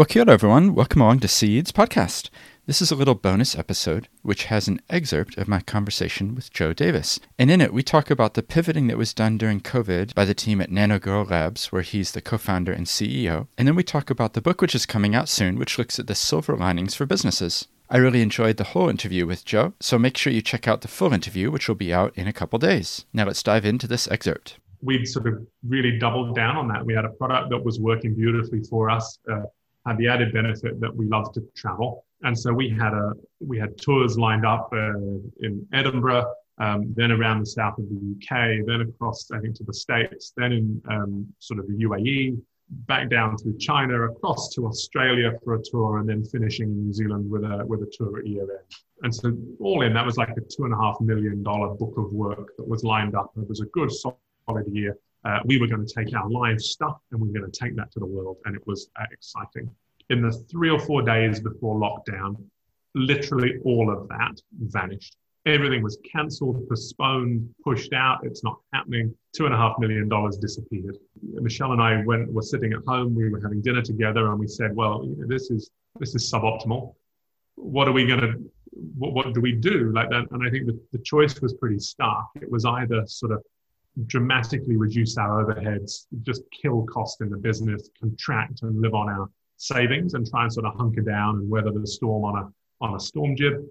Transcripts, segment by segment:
Well, kia everyone. Welcome along to Seeds Podcast. This is a little bonus episode which has an excerpt of my conversation with Joe Davis. And in it, we talk about the pivoting that was done during COVID by the team at NanoGirl Labs, where he's the co founder and CEO. And then we talk about the book which is coming out soon, which looks at the silver linings for businesses. I really enjoyed the whole interview with Joe, so make sure you check out the full interview, which will be out in a couple days. Now let's dive into this excerpt. We'd sort of really doubled down on that. We had a product that was working beautifully for us. Uh, had the added benefit that we love to travel. And so we had a we had tours lined up uh, in Edinburgh, um, then around the south of the UK, then across I think to the States, then in um, sort of the UAE, back down through China, across to Australia for a tour, and then finishing in New Zealand with a with a tour at year end. And so all in, that was like a two and a half million dollar book of work that was lined up. It was a good solid year uh, we were going to take our live stuff and we were going to take that to the world. And it was uh, exciting. In the three or four days before lockdown, literally all of that vanished. Everything was cancelled, postponed, pushed out. It's not happening. Two and a half million dollars disappeared. Michelle and I went, were sitting at home. We were having dinner together, and we said, "Well, you know, this is this is suboptimal. What are we going to? What, what do we do?" Like that. And I think the, the choice was pretty stark. It was either sort of dramatically reduce our overheads, just kill cost in the business, contract and live on our savings and try and sort of hunker down and weather the storm on a on a storm jib,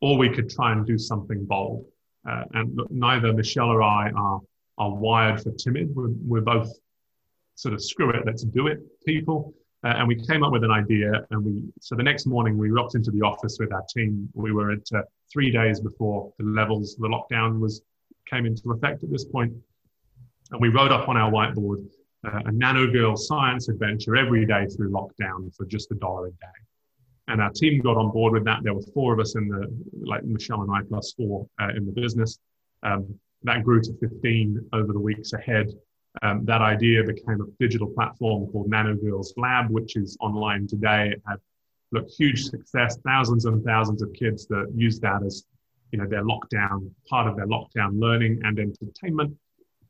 or we could try and do something bold. Uh, and neither Michelle or I are are wired for timid. We're, we're both sort of screw it, let's do it people. Uh, and we came up with an idea, and we so the next morning we rocked into the office with our team. We were at uh, three days before the levels, the lockdown was came into effect at this point. And we wrote up on our whiteboard uh, a nano girl science adventure every day through lockdown for just a dollar a day. And our team got on board with that. There were four of us in the, like Michelle and I plus four uh, in the business. Um, that grew to 15 over the weeks ahead. Um, that idea became a digital platform called Nano Girls Lab, which is online today. It had look huge success, thousands and thousands of kids that use that as you know their lockdown part of their lockdown learning and entertainment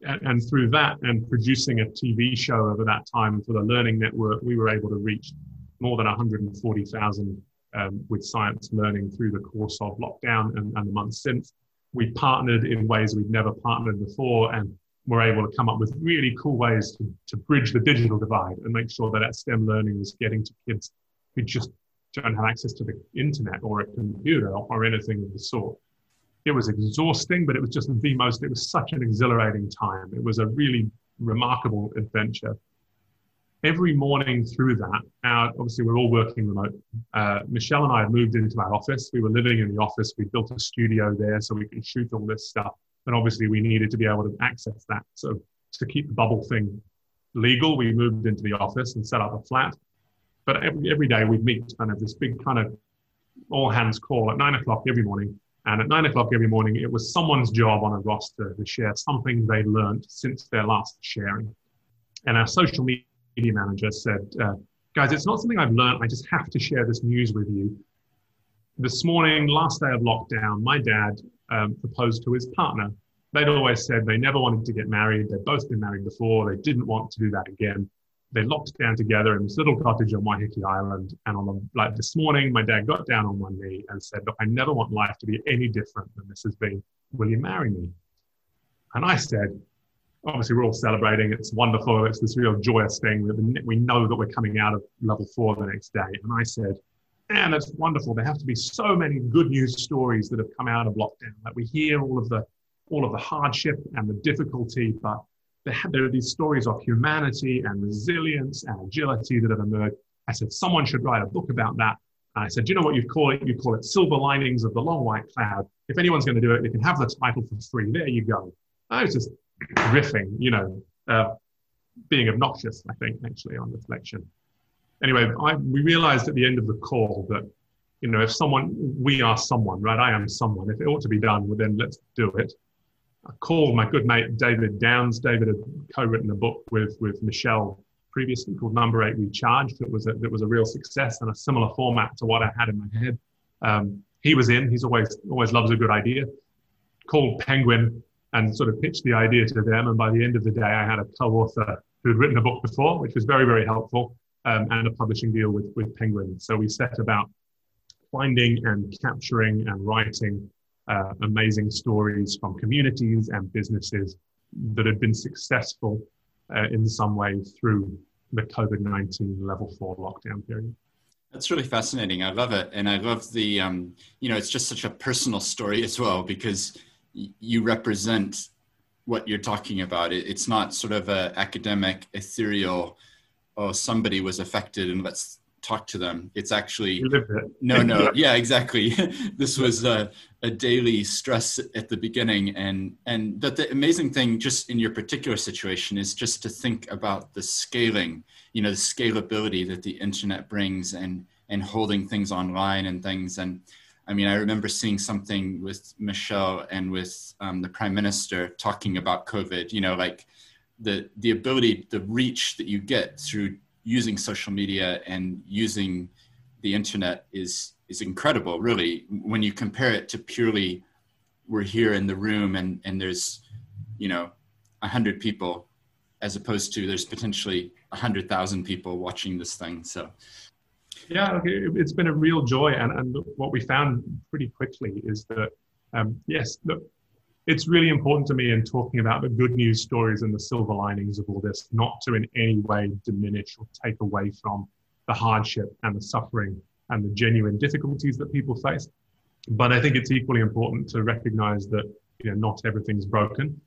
and, and, through that and producing a tv show over that time for the learning network we were able to reach more than 140000 um, with science learning through the course of lockdown and, and the months since. We partnered in ways we've never partnered before and were able to come up with really cool ways to, to bridge the digital divide and make sure that that STEM learning was getting to kids who just don't have access to the internet or a computer or anything of the sort it was exhausting, but it was just the most, it was such an exhilarating time. It was a really remarkable adventure. Every morning through that, our, obviously we're all working remote. Uh, Michelle and I had moved into our office. We were living in the office. We built a studio there so we could shoot all this stuff. And obviously we needed to be able to access that. So to keep the bubble thing legal, we moved into the office and set up a flat. But every, every day we'd meet kind of this big kind of all hands call at nine o'clock every morning and at nine o'clock every morning, it was someone's job on a roster to share something they learned since their last sharing. And our social media manager said, uh, guys, it's not something I've learned. I just have to share this news with you. This morning, last day of lockdown, my dad um, proposed to his partner. They'd always said they never wanted to get married. They'd both been married before. They didn't want to do that again they locked down together in this little cottage on Waiheke Island. And on the, like this morning, my dad got down on one knee and said, Look, I never want life to be any different than this has been. Will you marry me? And I said, Obviously, we're all celebrating. It's wonderful. It's this real joyous thing. We know that we're coming out of level four the next day. And I said, Man, that's wonderful. There have to be so many good news stories that have come out of lockdown. That we hear all of the all of the hardship and the difficulty, but there are these stories of humanity and resilience and agility that have emerged. I said, someone should write a book about that. I said, you know what you'd call it? You'd call it Silver Linings of the Long White Cloud. If anyone's going to do it, they can have the title for free. There you go. I was just riffing, you know, uh, being obnoxious, I think, actually, on reflection. Anyway, I, we realized at the end of the call that, you know, if someone, we are someone, right? I am someone. If it ought to be done, well, then let's do it. I called my good mate David Downs. David had co-written a book with with Michelle previously called Number Eight Recharged. It was a, it was a real success and a similar format to what I had in my head. Um, he was in. He's always always loves a good idea. Called Penguin and sort of pitched the idea to them. And by the end of the day, I had a co-author who'd written a book before, which was very very helpful. um, and a publishing deal with, with Penguin. So we set about finding and capturing and writing uh, amazing stories from communities and businesses that had been successful uh, in some way through the COVID 19 level four lockdown period. That's really fascinating. I love it. And I love the, um, you know, it's just such a personal story as well because you represent what you're talking about. It, it's not sort of a academic, ethereal, oh, somebody was affected and let's talk to them. It's actually no, no, yeah, exactly. this was a, a, daily stress at the beginning, and and that the amazing thing, just in your particular situation, is just to think about the scaling. You know, the scalability that the internet brings, and and holding things online and things. And I mean, I remember seeing something with Michelle and with um, the Prime Minister talking about COVID. You know, like the the ability, the reach that you get through using social media and using the internet is is incredible really. When you compare it to purely we're here in the room and and there's you know a hundred people as opposed to there's potentially a hundred thousand people watching this thing so. Yeah it's been a real joy and, and what we found pretty quickly is that um, yes look it's really important to me in talking about the good news stories and the silver linings of all this, not to in any way diminish or take away from the hardship and the suffering and the genuine difficulties that people face. But I think it's equally important to recognize that you know not everything's broken.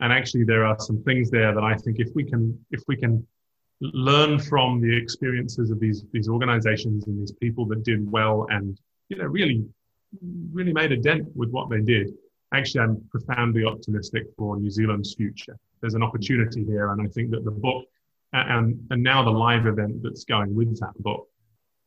And actually there are some things there that I think if we can if we can learn from the experiences of these these organizations and these people that did well and you know really really made a dent with what they did actually, I'm profoundly optimistic for New Zealand's future. There's an opportunity here, and I think that the book and and now the live event that's going with that book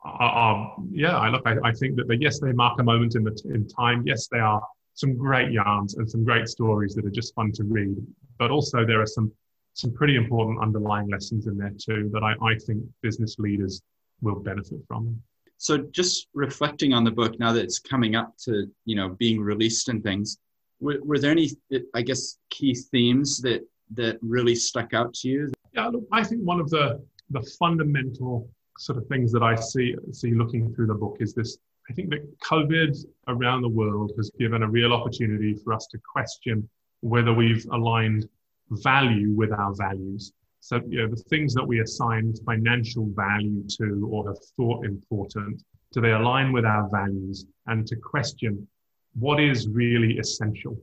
are, yeah. I look, I, I think that they, yes, they mark a moment in the in time. Yes, they are some great yarns and some great stories that are just fun to read. But also there are some some pretty important underlying lessons in there too that I, I think business leaders will benefit from. So just reflecting on the book now that it's coming up to you know being released and things, were, were there any, I guess, key themes that that really stuck out to you? Yeah, look, I think one of the the fundamental sort of things that I see see looking through the book is this. I think that COVID around the world has given a real opportunity for us to question whether we've aligned value with our values. So, you know, the things that we assign financial value to or have thought important, do they align with our values? And to question what is really essential.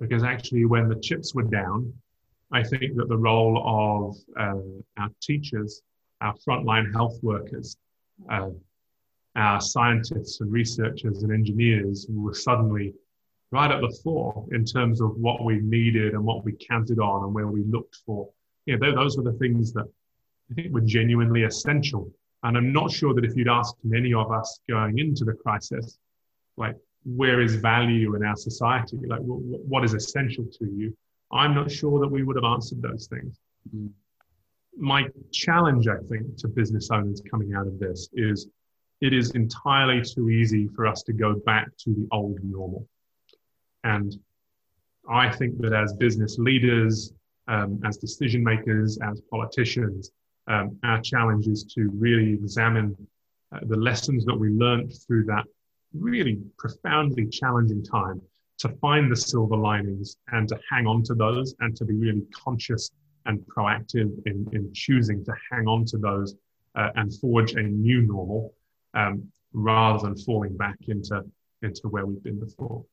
Because actually, when the chips were down, I think that the role of uh, our teachers, our frontline health workers, uh, our scientists and researchers and engineers were suddenly right at the fore in terms of what we needed and what we counted on and where we looked for. Yeah, those were the things that I think were genuinely essential. And I'm not sure that if you'd asked many of us going into the crisis, like, where is value in our society? Like, what is essential to you? I'm not sure that we would have answered those things. Mm. My challenge, I think, to business owners coming out of this is it is entirely too easy for us to go back to the old normal. And I think that as business leaders, um, as decision makers, as politicians, um, our challenge is to really examine uh, the lessons that we learned through that really profoundly challenging time to find the silver linings and to hang on to those and to be really conscious and proactive in, in choosing to hang on to those uh, and forge a new normal um, rather than falling back into, into where we've been before.